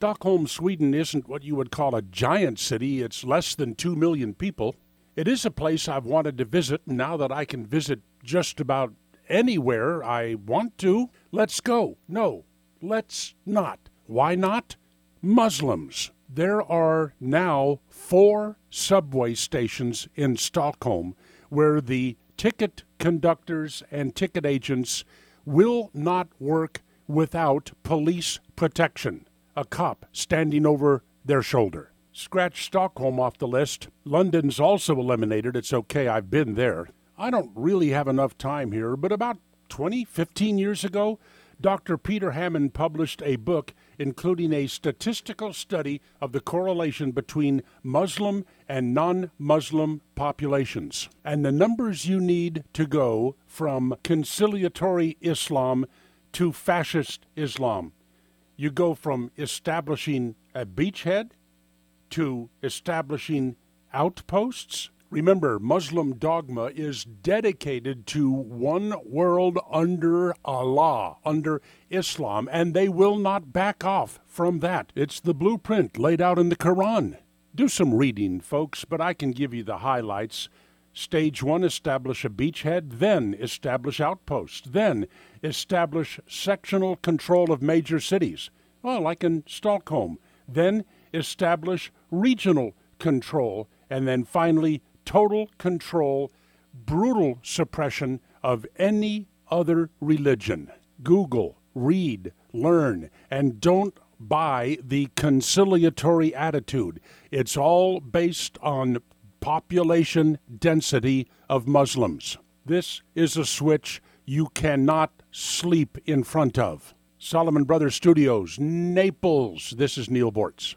Stockholm, Sweden isn't what you would call a giant city. It's less than 2 million people. It is a place I've wanted to visit and now that I can visit just about anywhere I want to. Let's go. No, let's not. Why not? Muslims. There are now four subway stations in Stockholm where the ticket conductors and ticket agents will not work without police protection, a cop standing over their shoulder. Scratch Stockholm off the list. London's also eliminated. It's okay, I've been there. I don't really have enough time here, but about 20, 15 years ago, Dr. Peter Hammond published a book including a statistical study of the correlation between Muslim and non Muslim populations and the numbers you need to go from conciliatory Islam to fascist Islam. You go from establishing a beachhead to establishing outposts Remember, Muslim dogma is dedicated to one world under Allah, under Islam, and they will not back off from that. It's the blueprint laid out in the Quran. Do some reading, folks, but I can give you the highlights. Stage one, establish a beachhead, then establish outposts, then establish sectional control of major cities, well, like in Stockholm, then establish regional control, and then finally total control, brutal suppression of any other religion. Google, read, learn, and don't buy the conciliatory attitude. It's all based on population density of Muslims. This is a switch you cannot sleep in front of. Solomon Brothers Studios, Naples. This is Neal Boortz.